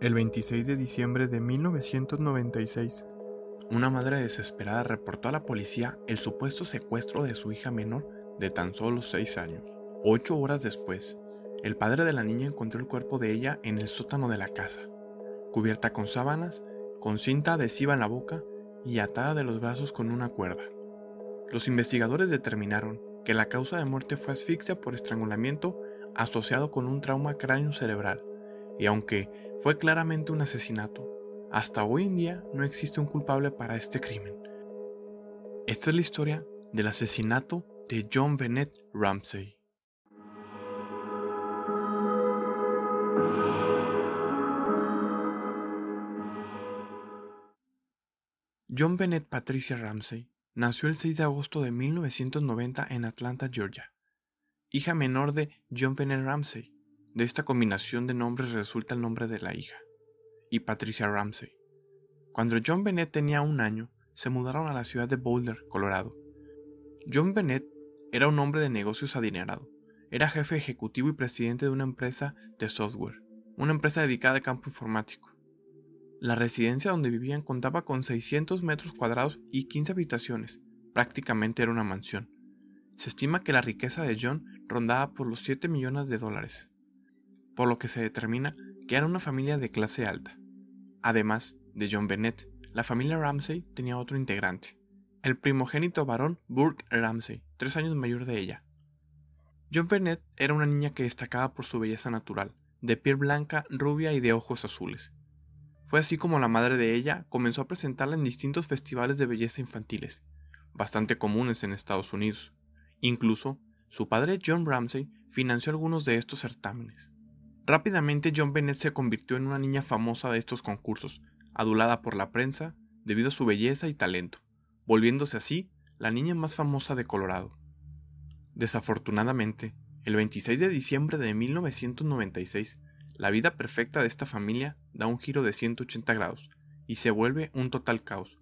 El 26 de diciembre de 1996, una madre desesperada reportó a la policía el supuesto secuestro de su hija menor de tan solo 6 años. Ocho horas después, el padre de la niña encontró el cuerpo de ella en el sótano de la casa, cubierta con sábanas, con cinta adhesiva en la boca y atada de los brazos con una cuerda. Los investigadores determinaron que la causa de muerte fue asfixia por estrangulamiento asociado con un trauma cráneo cerebral, y aunque fue claramente un asesinato, hasta hoy en día no existe un culpable para este crimen. Esta es la historia del asesinato de John Bennett Ramsey. John Bennett Patricia Ramsey nació el 6 de agosto de 1990 en Atlanta, Georgia. Hija menor de John Bennett Ramsey. De esta combinación de nombres resulta el nombre de la hija. Y Patricia Ramsey. Cuando John Bennett tenía un año, se mudaron a la ciudad de Boulder, Colorado. John Bennett era un hombre de negocios adinerado. Era jefe ejecutivo y presidente de una empresa de software, una empresa dedicada al campo informático. La residencia donde vivían contaba con 600 metros cuadrados y 15 habitaciones. Prácticamente era una mansión. Se estima que la riqueza de John rondaba por los 7 millones de dólares, por lo que se determina que era una familia de clase alta. Además de John Bennett, la familia Ramsey tenía otro integrante, el primogénito varón Burke Ramsey, tres años mayor de ella. John Bennett era una niña que destacaba por su belleza natural, de piel blanca, rubia y de ojos azules. Fue así como la madre de ella comenzó a presentarla en distintos festivales de belleza infantiles, bastante comunes en Estados Unidos. Incluso, su padre John Ramsey financió algunos de estos certámenes. Rápidamente John Bennett se convirtió en una niña famosa de estos concursos, adulada por la prensa debido a su belleza y talento, volviéndose así la niña más famosa de Colorado. Desafortunadamente, el 26 de diciembre de 1996, la vida perfecta de esta familia da un giro de 180 grados y se vuelve un total caos,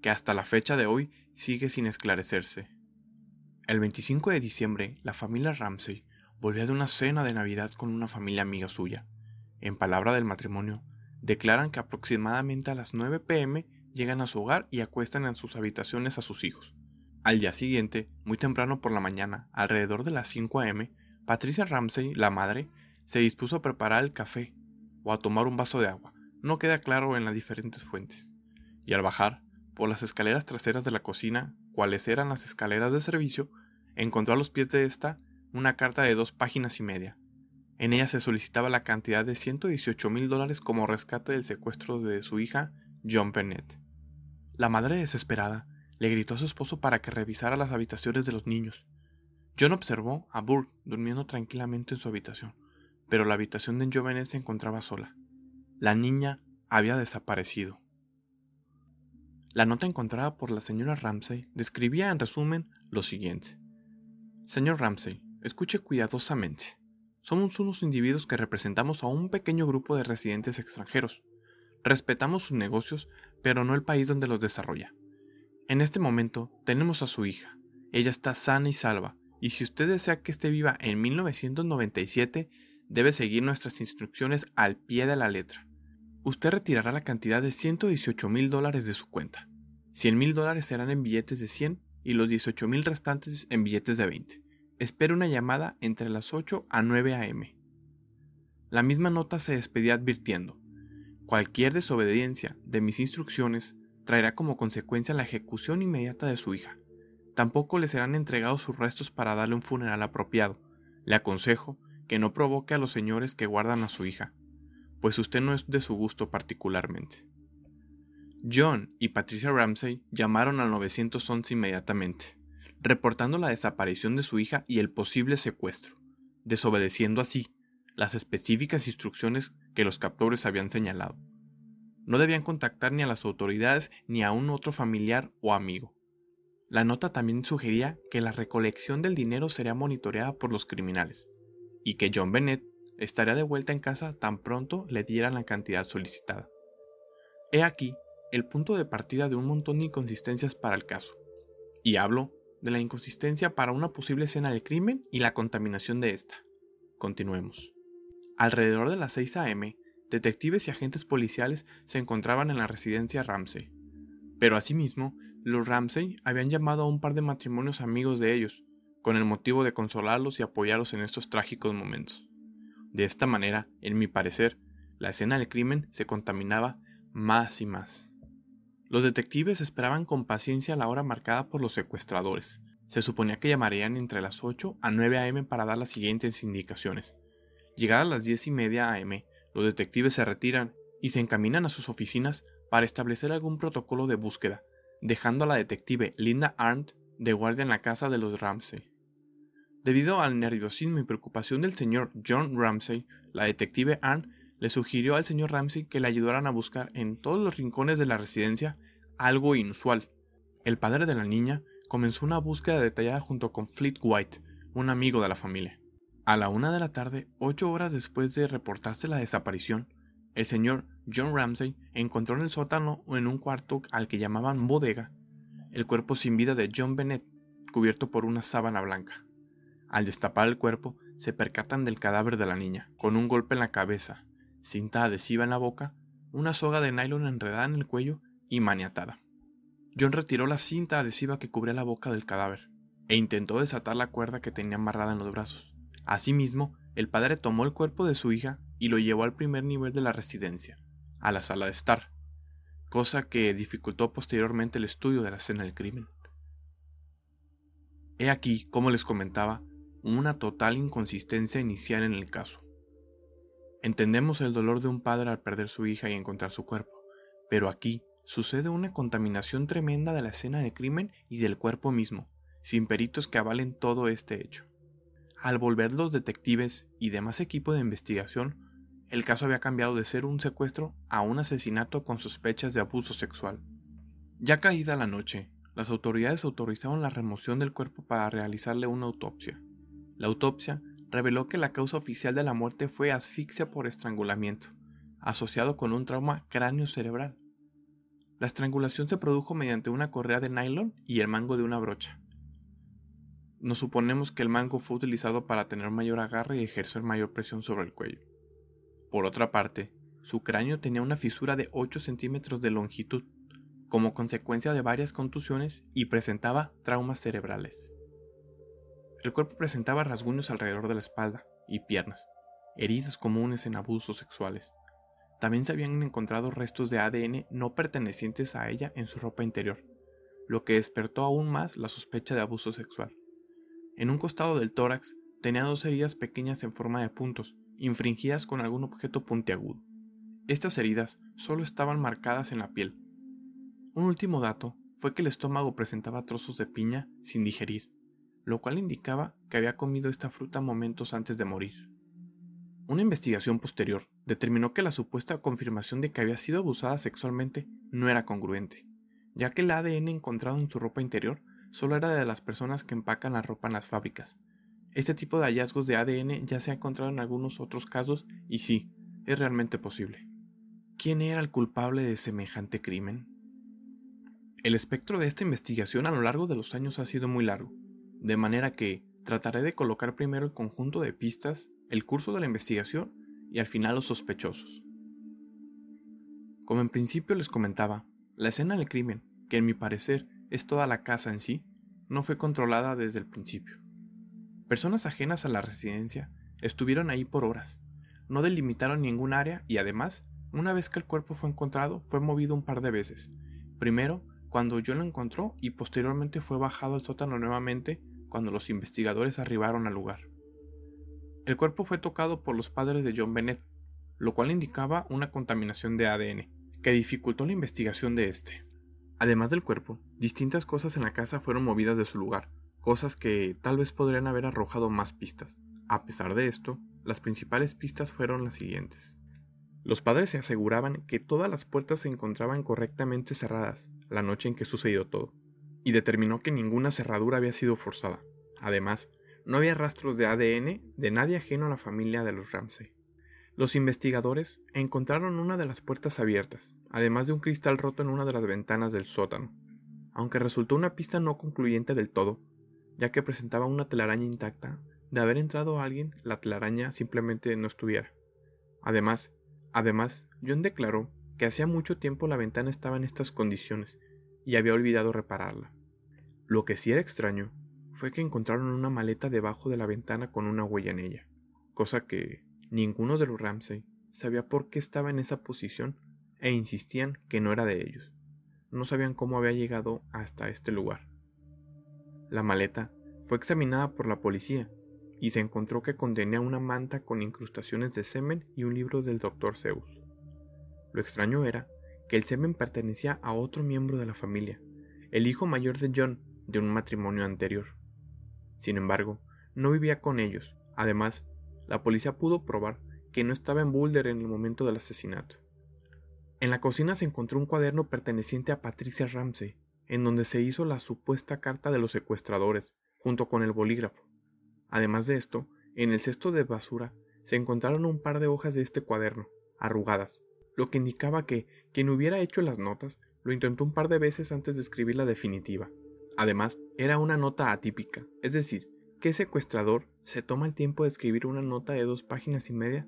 que hasta la fecha de hoy sigue sin esclarecerse. El 25 de diciembre, la familia Ramsey volvió de una cena de Navidad con una familia amiga suya. En palabra del matrimonio, declaran que aproximadamente a las 9 pm llegan a su hogar y acuestan en sus habitaciones a sus hijos. Al día siguiente, muy temprano por la mañana, alrededor de las 5 am, Patricia Ramsey, la madre, se dispuso a preparar el café o a tomar un vaso de agua, no queda claro en las diferentes fuentes. Y al bajar por las escaleras traseras de la cocina, cuales eran las escaleras de servicio, encontró a los pies de esta una carta de dos páginas y media. En ella se solicitaba la cantidad de 118 mil dólares como rescate del secuestro de su hija, John Bennett. La madre desesperada le gritó a su esposo para que revisara las habitaciones de los niños. John observó a Burke durmiendo tranquilamente en su habitación pero la habitación de Jovenet se encontraba sola. La niña había desaparecido. La nota encontrada por la señora Ramsey describía en resumen lo siguiente. Señor Ramsey, escuche cuidadosamente. Somos unos individuos que representamos a un pequeño grupo de residentes extranjeros. Respetamos sus negocios, pero no el país donde los desarrolla. En este momento tenemos a su hija. Ella está sana y salva, y si usted desea que esté viva en 1997, debe seguir nuestras instrucciones al pie de la letra. Usted retirará la cantidad de 118 mil dólares de su cuenta. 100 mil dólares serán en billetes de 100 y los 18 mil restantes en billetes de 20. Espero una llamada entre las 8 a 9 a.m. La misma nota se despedía advirtiendo, cualquier desobediencia de mis instrucciones traerá como consecuencia la ejecución inmediata de su hija. Tampoco le serán entregados sus restos para darle un funeral apropiado. Le aconsejo que no provoque a los señores que guardan a su hija, pues usted no es de su gusto particularmente. John y Patricia Ramsey llamaron al 911 inmediatamente, reportando la desaparición de su hija y el posible secuestro, desobedeciendo así las específicas instrucciones que los captores habían señalado. No debían contactar ni a las autoridades ni a un otro familiar o amigo. La nota también sugería que la recolección del dinero sería monitoreada por los criminales, y que John Bennett estaría de vuelta en casa tan pronto le dieran la cantidad solicitada. He aquí el punto de partida de un montón de inconsistencias para el caso. Y hablo de la inconsistencia para una posible escena del crimen y la contaminación de esta. Continuemos. Alrededor de las 6 a.m., detectives y agentes policiales se encontraban en la residencia Ramsey. Pero asimismo, los Ramsey habían llamado a un par de matrimonios amigos de ellos, con el motivo de consolarlos y apoyarlos en estos trágicos momentos. De esta manera, en mi parecer, la escena del crimen se contaminaba más y más. Los detectives esperaban con paciencia la hora marcada por los secuestradores. Se suponía que llamarían entre las 8 a 9 a.m. para dar las siguientes indicaciones. Llegadas las 10 y media a.m., los detectives se retiran y se encaminan a sus oficinas para establecer algún protocolo de búsqueda, dejando a la detective Linda Arndt de guardia en la casa de los Ramsey. Debido al nerviosismo y preocupación del señor John Ramsey, la detective Arndt le sugirió al señor Ramsey que le ayudaran a buscar en todos los rincones de la residencia algo inusual. El padre de la niña comenzó una búsqueda detallada junto con Fleet White, un amigo de la familia. A la una de la tarde, ocho horas después de reportarse la desaparición, el señor John Ramsey encontró en el sótano o en un cuarto al que llamaban bodega el cuerpo sin vida de John Bennett, cubierto por una sábana blanca. Al destapar el cuerpo, se percatan del cadáver de la niña, con un golpe en la cabeza, cinta adhesiva en la boca, una soga de nylon enredada en el cuello y maniatada. John retiró la cinta adhesiva que cubría la boca del cadáver e intentó desatar la cuerda que tenía amarrada en los brazos. Asimismo, el padre tomó el cuerpo de su hija y lo llevó al primer nivel de la residencia, a la sala de estar, cosa que dificultó posteriormente el estudio de la escena del crimen. He aquí, como les comentaba, una total inconsistencia inicial en el caso. Entendemos el dolor de un padre al perder su hija y encontrar su cuerpo, pero aquí sucede una contaminación tremenda de la escena del crimen y del cuerpo mismo, sin peritos que avalen todo este hecho. Al volver los detectives y demás equipo de investigación, el caso había cambiado de ser un secuestro a un asesinato con sospechas de abuso sexual. Ya caída la noche, las autoridades autorizaron la remoción del cuerpo para realizarle una autopsia. La autopsia reveló que la causa oficial de la muerte fue asfixia por estrangulamiento, asociado con un trauma cráneo-cerebral. La estrangulación se produjo mediante una correa de nylon y el mango de una brocha. Nos suponemos que el mango fue utilizado para tener mayor agarre y ejercer mayor presión sobre el cuello. Por otra parte, su cráneo tenía una fisura de 8 centímetros de longitud, como consecuencia de varias contusiones y presentaba traumas cerebrales. El cuerpo presentaba rasguños alrededor de la espalda y piernas, heridas comunes en abusos sexuales. También se habían encontrado restos de ADN no pertenecientes a ella en su ropa interior, lo que despertó aún más la sospecha de abuso sexual. En un costado del tórax tenía dos heridas pequeñas en forma de puntos, infringidas con algún objeto puntiagudo. Estas heridas solo estaban marcadas en la piel. Un último dato fue que el estómago presentaba trozos de piña sin digerir, lo cual indicaba que había comido esta fruta momentos antes de morir. Una investigación posterior determinó que la supuesta confirmación de que había sido abusada sexualmente no era congruente, ya que el ADN encontrado en su ropa interior solo era de las personas que empacan la ropa en las fábricas. Este tipo de hallazgos de ADN ya se ha encontrado en algunos otros casos y sí, es realmente posible. ¿Quién era el culpable de semejante crimen? El espectro de esta investigación a lo largo de los años ha sido muy largo, de manera que trataré de colocar primero el conjunto de pistas, el curso de la investigación y al final los sospechosos. Como en principio les comentaba, la escena del crimen, que en mi parecer es toda la casa en sí, no fue controlada desde el principio. Personas ajenas a la residencia estuvieron ahí por horas, no delimitaron ningún área y además, una vez que el cuerpo fue encontrado, fue movido un par de veces. Primero, cuando yo lo encontró y posteriormente fue bajado al sótano nuevamente cuando los investigadores arribaron al lugar. El cuerpo fue tocado por los padres de John Bennett, lo cual indicaba una contaminación de ADN, que dificultó la investigación de este. Además del cuerpo, distintas cosas en la casa fueron movidas de su lugar, cosas que tal vez podrían haber arrojado más pistas. A pesar de esto, las principales pistas fueron las siguientes. Los padres se aseguraban que todas las puertas se encontraban correctamente cerradas la noche en que sucedió todo, y determinó que ninguna cerradura había sido forzada. Además, no había rastros de ADN de nadie ajeno a la familia de los Ramsey. Los investigadores encontraron una de las puertas abiertas, además de un cristal roto en una de las ventanas del sótano, aunque resultó una pista no concluyente del todo, ya que presentaba una telaraña intacta, de haber entrado alguien, la telaraña simplemente no estuviera. Además, Además, John declaró que hacía mucho tiempo la ventana estaba en estas condiciones y había olvidado repararla. Lo que sí era extraño fue que encontraron una maleta debajo de la ventana con una huella en ella, cosa que ninguno de los Ramsey sabía por qué estaba en esa posición e insistían que no era de ellos. No sabían cómo había llegado hasta este lugar. La maleta fue examinada por la policía y se encontró que contenía una manta con incrustaciones de semen y un libro del Dr. Zeus. Lo extraño era que el semen pertenecía a otro miembro de la familia, el hijo mayor de John de un matrimonio anterior. Sin embargo, no vivía con ellos. Además, la policía pudo probar que no estaba en Boulder en el momento del asesinato. En la cocina se encontró un cuaderno perteneciente a Patricia Ramsey, en donde se hizo la supuesta carta de los secuestradores, junto con el bolígrafo. Además de esto, en el cesto de basura se encontraron un par de hojas de este cuaderno, arrugadas, lo que indicaba que quien hubiera hecho las notas lo intentó un par de veces antes de escribir la definitiva. Además, era una nota atípica, es decir, ¿qué secuestrador se toma el tiempo de escribir una nota de dos páginas y media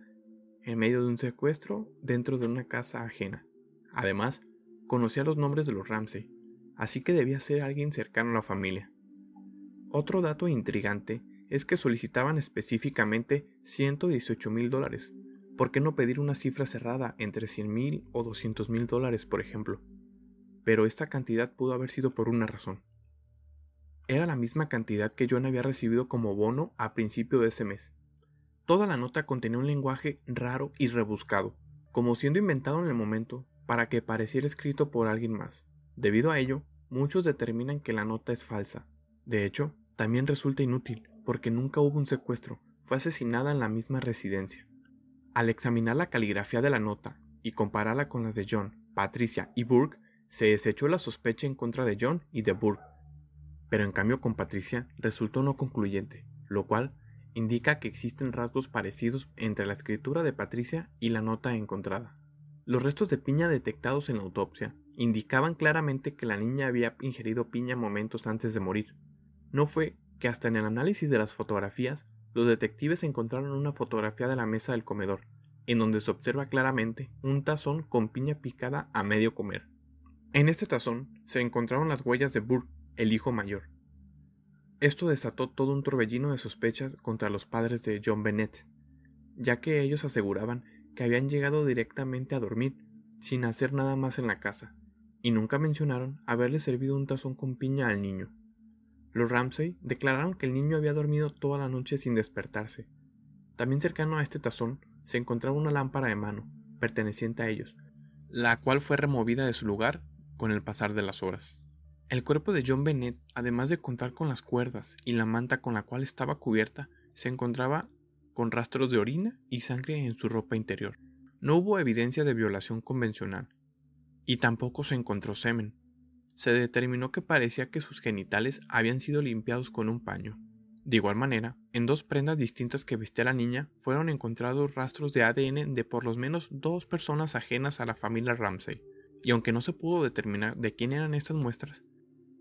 en medio de un secuestro dentro de una casa ajena? Además, conocía los nombres de los Ramsey, así que debía ser alguien cercano a la familia. Otro dato intrigante es que solicitaban específicamente 118 mil dólares. ¿Por qué no pedir una cifra cerrada entre 100 mil o 200 mil dólares, por ejemplo? Pero esta cantidad pudo haber sido por una razón. Era la misma cantidad que John había recibido como bono a principio de ese mes. Toda la nota contenía un lenguaje raro y rebuscado, como siendo inventado en el momento para que pareciera escrito por alguien más. Debido a ello, muchos determinan que la nota es falsa. De hecho, también resulta inútil, porque nunca hubo un secuestro, fue asesinada en la misma residencia. Al examinar la caligrafía de la nota y compararla con las de John, Patricia y Burke, se desechó la sospecha en contra de John y de Burke, pero en cambio con Patricia resultó no concluyente, lo cual indica que existen rasgos parecidos entre la escritura de Patricia y la nota encontrada. Los restos de piña detectados en la autopsia indicaban claramente que la niña había ingerido piña momentos antes de morir. No fue que hasta en el análisis de las fotografías, los detectives encontraron una fotografía de la mesa del comedor, en donde se observa claramente un tazón con piña picada a medio comer. En este tazón se encontraron las huellas de Burke, el hijo mayor. Esto desató todo un torbellino de sospechas contra los padres de John Bennett, ya que ellos aseguraban que habían llegado directamente a dormir, sin hacer nada más en la casa, y nunca mencionaron haberle servido un tazón con piña al niño. Los Ramsey declararon que el niño había dormido toda la noche sin despertarse. También cercano a este tazón se encontraba una lámpara de mano, perteneciente a ellos, la cual fue removida de su lugar con el pasar de las horas. El cuerpo de John Bennett, además de contar con las cuerdas y la manta con la cual estaba cubierta, se encontraba con rastros de orina y sangre en su ropa interior. No hubo evidencia de violación convencional, y tampoco se encontró semen. Se determinó que parecía que sus genitales habían sido limpiados con un paño. De igual manera, en dos prendas distintas que vestía la niña fueron encontrados rastros de ADN de por lo menos dos personas ajenas a la familia Ramsey, y aunque no se pudo determinar de quién eran estas muestras,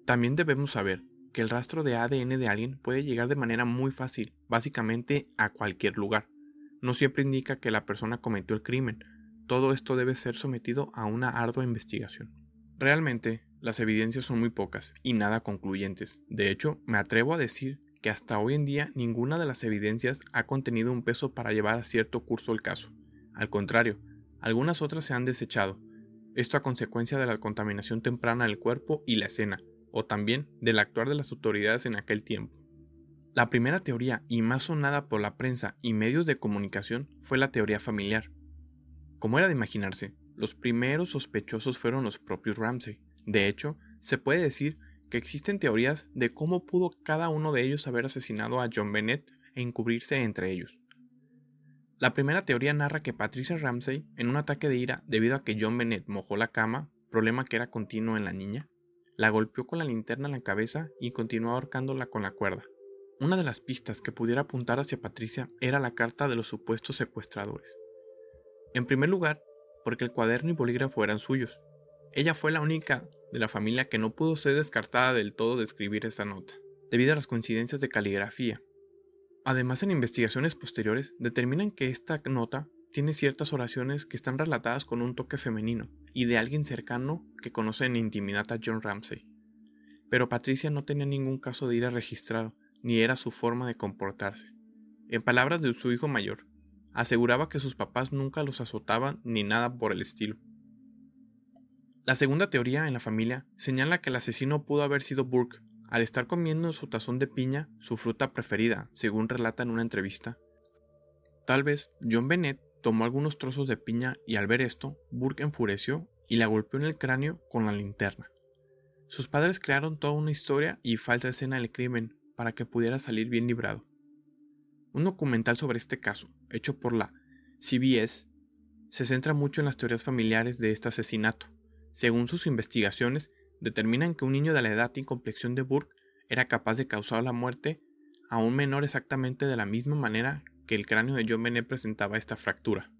también debemos saber que el rastro de ADN de alguien puede llegar de manera muy fácil, básicamente a cualquier lugar. No siempre indica que la persona cometió el crimen. Todo esto debe ser sometido a una ardua investigación. Realmente, las evidencias son muy pocas y nada concluyentes. De hecho, me atrevo a decir que hasta hoy en día ninguna de las evidencias ha contenido un peso para llevar a cierto curso el caso. Al contrario, algunas otras se han desechado. Esto a consecuencia de la contaminación temprana del cuerpo y la escena, o también del actuar de las autoridades en aquel tiempo. La primera teoría y más sonada por la prensa y medios de comunicación fue la teoría familiar. Como era de imaginarse, los primeros sospechosos fueron los propios Ramsey. De hecho, se puede decir que existen teorías de cómo pudo cada uno de ellos haber asesinado a John Bennett e encubrirse entre ellos. La primera teoría narra que Patricia Ramsey, en un ataque de ira debido a que John Bennett mojó la cama, problema que era continuo en la niña, la golpeó con la linterna en la cabeza y continuó ahorcándola con la cuerda. Una de las pistas que pudiera apuntar hacia Patricia era la carta de los supuestos secuestradores. En primer lugar, porque el cuaderno y bolígrafo eran suyos. Ella fue la única de la familia que no pudo ser descartada del todo de escribir esa nota, debido a las coincidencias de caligrafía. Además, en investigaciones posteriores determinan que esta nota tiene ciertas oraciones que están relatadas con un toque femenino y de alguien cercano que conoce en intimidad a John Ramsey. Pero Patricia no tenía ningún caso de ir a registrado, ni era su forma de comportarse. En palabras de su hijo mayor, aseguraba que sus papás nunca los azotaban ni nada por el estilo. La segunda teoría en la familia señala que el asesino pudo haber sido Burke, al estar comiendo su tazón de piña, su fruta preferida, según relata en una entrevista. Tal vez John Bennett tomó algunos trozos de piña y al ver esto, Burke enfureció y la golpeó en el cráneo con la linterna. Sus padres crearon toda una historia y falsa escena del crimen para que pudiera salir bien librado. Un documental sobre este caso, hecho por la CBS, se centra mucho en las teorías familiares de este asesinato. Según sus investigaciones, determinan que un niño de la edad y complexión de Burke era capaz de causar la muerte a un menor exactamente de la misma manera que el cráneo de John Benet presentaba esta fractura.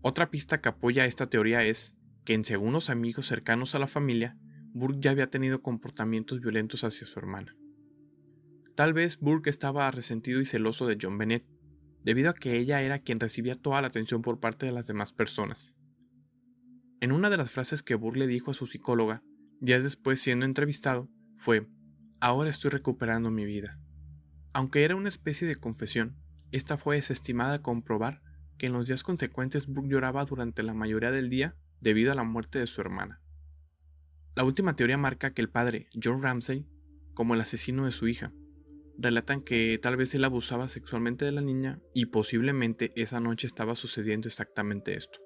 Otra pista que apoya esta teoría es que, según los amigos cercanos a la familia, Burke ya había tenido comportamientos violentos hacia su hermana. Tal vez Burke estaba resentido y celoso de John Bennett, debido a que ella era quien recibía toda la atención por parte de las demás personas. En una de las frases que Burke le dijo a su psicóloga, días después siendo entrevistado, fue, Ahora estoy recuperando mi vida. Aunque era una especie de confesión, esta fue desestimada al comprobar que en los días consecuentes Brooke lloraba durante la mayoría del día debido a la muerte de su hermana. La última teoría marca que el padre, John Ramsey, como el asesino de su hija, relatan que tal vez él abusaba sexualmente de la niña y posiblemente esa noche estaba sucediendo exactamente esto.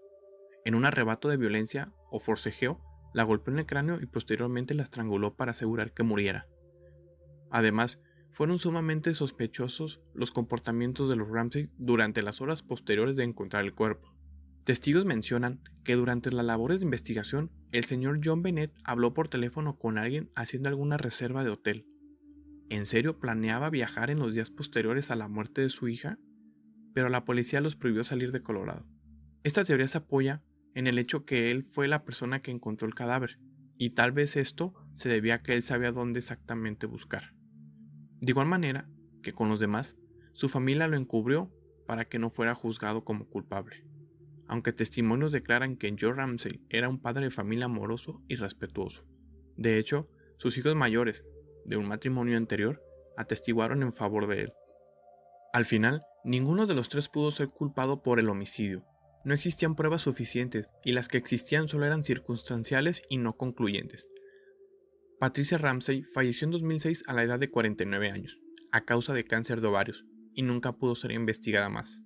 En un arrebato de violencia o forcejeo, la golpeó en el cráneo y posteriormente la estranguló para asegurar que muriera. Además, fueron sumamente sospechosos los comportamientos de los Ramsey durante las horas posteriores de encontrar el cuerpo. Testigos mencionan que durante las labores de investigación, el señor John Bennett habló por teléfono con alguien haciendo alguna reserva de hotel. ¿En serio planeaba viajar en los días posteriores a la muerte de su hija? Pero la policía los prohibió salir de Colorado. Esta teoría se apoya en el hecho que él fue la persona que encontró el cadáver, y tal vez esto se debía a que él sabía dónde exactamente buscar. De igual manera que con los demás, su familia lo encubrió para que no fuera juzgado como culpable, aunque testimonios declaran que Joe Ramsey era un padre de familia amoroso y respetuoso. De hecho, sus hijos mayores, de un matrimonio anterior, atestiguaron en favor de él. Al final, ninguno de los tres pudo ser culpado por el homicidio. No existían pruebas suficientes y las que existían solo eran circunstanciales y no concluyentes, Patricia Ramsey falleció en 2006 a la edad de 49 años, a causa de cáncer de ovarios, y nunca pudo ser investigada más.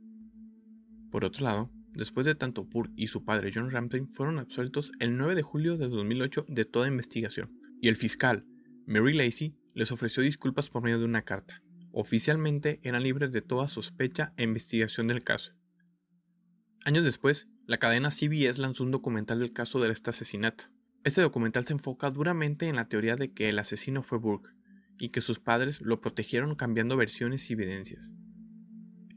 Por otro lado, después de tanto Pur y su padre John Ramsey fueron absueltos el 9 de julio de 2008 de toda investigación, y el fiscal, Mary Lacey, les ofreció disculpas por medio de una carta. Oficialmente eran libres de toda sospecha e investigación del caso. Años después, la cadena CBS lanzó un documental del caso de este asesinato, este documental se enfoca duramente en la teoría de que el asesino fue Burke y que sus padres lo protegieron cambiando versiones y evidencias.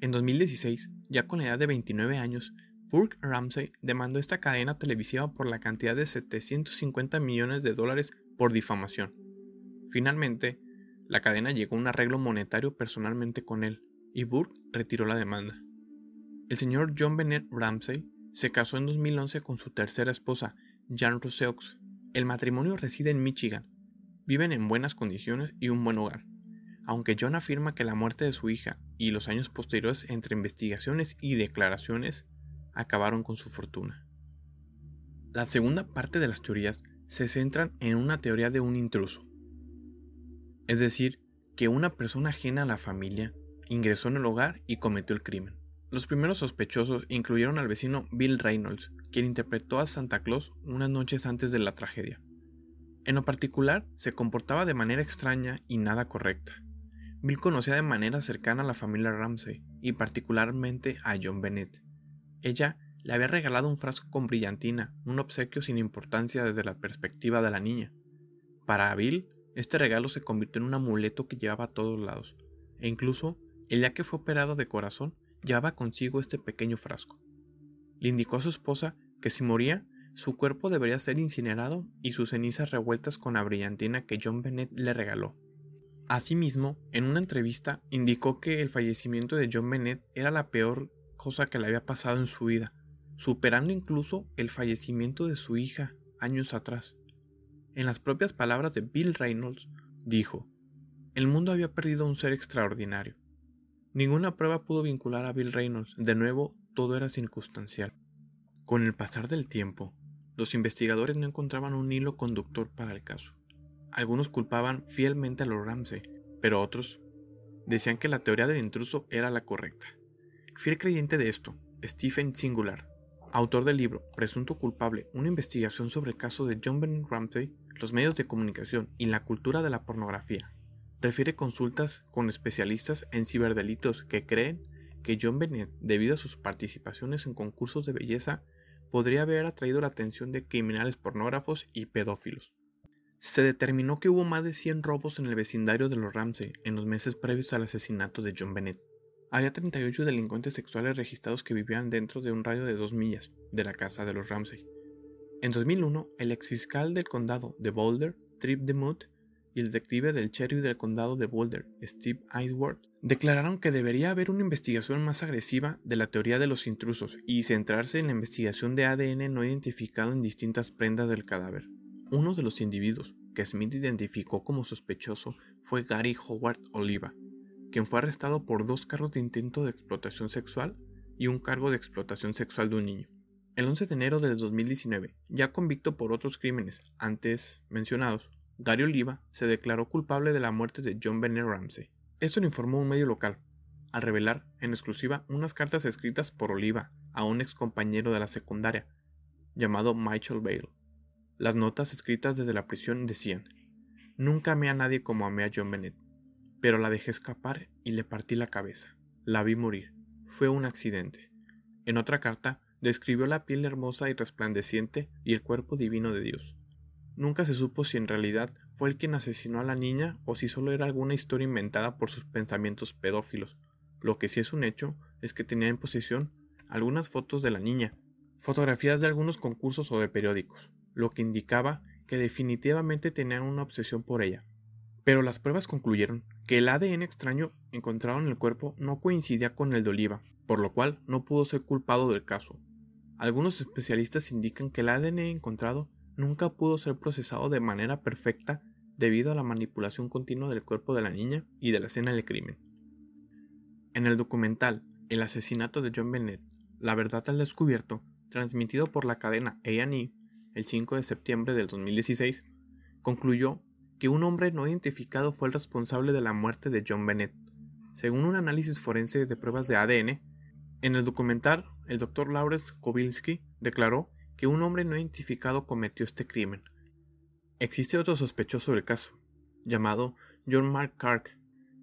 En 2016, ya con la edad de 29 años, Burke Ramsey demandó esta cadena televisiva por la cantidad de 750 millones de dólares por difamación. Finalmente, la cadena llegó a un arreglo monetario personalmente con él, y Burke retiró la demanda. El señor John Bennett Ramsey se casó en 2011 con su tercera esposa, Jan Rousseaux. El matrimonio reside en Michigan. Viven en buenas condiciones y un buen hogar. Aunque John afirma que la muerte de su hija y los años posteriores entre investigaciones y declaraciones acabaron con su fortuna. La segunda parte de las teorías se centran en una teoría de un intruso. Es decir, que una persona ajena a la familia ingresó en el hogar y cometió el crimen. Los primeros sospechosos incluyeron al vecino Bill Reynolds, quien interpretó a Santa Claus unas noches antes de la tragedia. En lo particular, se comportaba de manera extraña y nada correcta. Bill conocía de manera cercana a la familia Ramsey y particularmente a John Bennett. Ella le había regalado un frasco con brillantina, un obsequio sin importancia desde la perspectiva de la niña. Para Bill, este regalo se convirtió en un amuleto que llevaba a todos lados, e incluso, el día que fue operado de corazón, llevaba consigo este pequeño frasco. Le indicó a su esposa que si moría, su cuerpo debería ser incinerado y sus cenizas revueltas con la brillantina que John Bennett le regaló. Asimismo, en una entrevista indicó que el fallecimiento de John Bennett era la peor cosa que le había pasado en su vida, superando incluso el fallecimiento de su hija años atrás. En las propias palabras de Bill Reynolds, dijo, el mundo había perdido un ser extraordinario. Ninguna prueba pudo vincular a Bill Reynolds, de nuevo todo era circunstancial. Con el pasar del tiempo, los investigadores no encontraban un hilo conductor para el caso. Algunos culpaban fielmente a los Ramsey, pero otros decían que la teoría del intruso era la correcta. Fiel creyente de esto, Stephen Singular, autor del libro Presunto culpable, una investigación sobre el caso de John Bennett Ramsey, los medios de comunicación y la cultura de la pornografía, refiere consultas con especialistas en ciberdelitos que creen que John Bennett, debido a sus participaciones en concursos de belleza, podría haber atraído la atención de criminales pornógrafos y pedófilos. Se determinó que hubo más de 100 robos en el vecindario de los Ramsey en los meses previos al asesinato de John Bennett. Había 38 delincuentes sexuales registrados que vivían dentro de un radio de dos millas de la casa de los Ramsey. En 2001, el exfiscal del condado de Boulder, Trip DeMuth, el detective del sheriff del condado de Boulder, Steve Iceworth, declararon que debería haber una investigación más agresiva de la teoría de los intrusos y centrarse en la investigación de ADN no identificado en distintas prendas del cadáver. Uno de los individuos que Smith identificó como sospechoso fue Gary Howard Oliva, quien fue arrestado por dos cargos de intento de explotación sexual y un cargo de explotación sexual de un niño. El 11 de enero de 2019, ya convicto por otros crímenes antes mencionados, Gary Oliva se declaró culpable de la muerte de John Bennett Ramsey. Esto lo informó un medio local, al revelar en exclusiva unas cartas escritas por Oliva a un ex compañero de la secundaria, llamado Michael Bale. Las notas escritas desde la prisión decían, Nunca amé a nadie como amé a John Bennett, pero la dejé escapar y le partí la cabeza. La vi morir. Fue un accidente. En otra carta, describió la piel hermosa y resplandeciente y el cuerpo divino de Dios. Nunca se supo si en realidad fue el quien asesinó a la niña o si solo era alguna historia inventada por sus pensamientos pedófilos. Lo que sí es un hecho es que tenía en posesión algunas fotos de la niña, fotografías de algunos concursos o de periódicos, lo que indicaba que definitivamente tenía una obsesión por ella. Pero las pruebas concluyeron que el ADN extraño encontrado en el cuerpo no coincidía con el de Oliva, por lo cual no pudo ser culpado del caso. Algunos especialistas indican que el ADN encontrado nunca pudo ser procesado de manera perfecta debido a la manipulación continua del cuerpo de la niña y de la escena del crimen. En el documental El asesinato de John Bennett, La verdad al descubierto, transmitido por la cadena A&E el 5 de septiembre del 2016, concluyó que un hombre no identificado fue el responsable de la muerte de John Bennett. Según un análisis forense de pruebas de ADN, en el documental, el Dr. Lawrence Kowalski declaró que un hombre no identificado cometió este crimen. Existe otro sospechoso del caso, llamado John Mark Kark,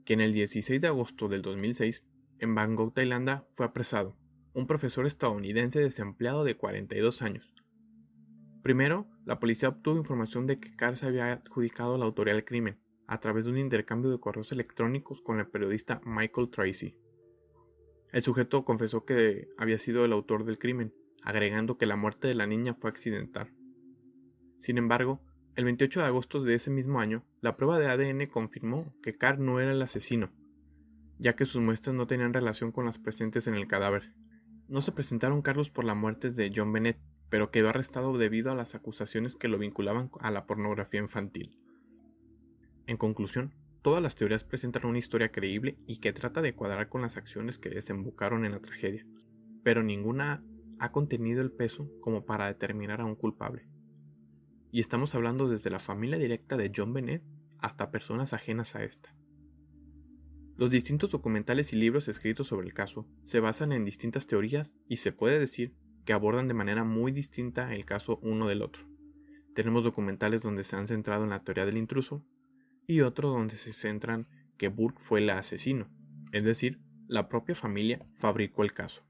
que en el 16 de agosto del 2006, en Bangkok, Tailandia, fue apresado, un profesor estadounidense desempleado de 42 años. Primero, la policía obtuvo información de que Carr se había adjudicado la autoría del crimen a través de un intercambio de correos electrónicos con el periodista Michael Tracy. El sujeto confesó que había sido el autor del crimen agregando que la muerte de la niña fue accidental. Sin embargo, el 28 de agosto de ese mismo año, la prueba de ADN confirmó que Carr no era el asesino, ya que sus muestras no tenían relación con las presentes en el cadáver. No se presentaron cargos por la muerte de John Bennett, pero quedó arrestado debido a las acusaciones que lo vinculaban a la pornografía infantil. En conclusión, todas las teorías presentan una historia creíble y que trata de cuadrar con las acciones que desembocaron en la tragedia, pero ninguna ha contenido el peso como para determinar a un culpable. Y estamos hablando desde la familia directa de John Bennett hasta personas ajenas a esta. Los distintos documentales y libros escritos sobre el caso se basan en distintas teorías y se puede decir que abordan de manera muy distinta el caso uno del otro. Tenemos documentales donde se han centrado en la teoría del intruso y otros donde se centran que Burke fue el asesino, es decir, la propia familia fabricó el caso.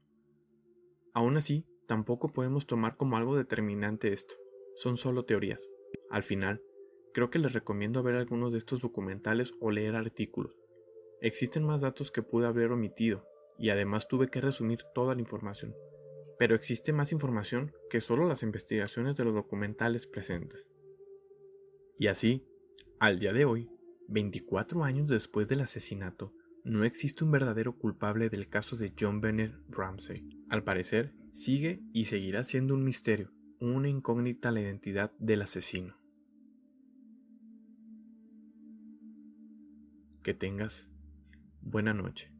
Aún así, tampoco podemos tomar como algo determinante esto, son solo teorías. Al final, creo que les recomiendo ver algunos de estos documentales o leer artículos. Existen más datos que pude haber omitido, y además tuve que resumir toda la información. Pero existe más información que solo las investigaciones de los documentales presentan. Y así, al día de hoy, 24 años después del asesinato, No existe un verdadero culpable del caso de John Bennett Ramsey. Al parecer, sigue y seguirá siendo un misterio, una incógnita la identidad del asesino. Que tengas buena noche.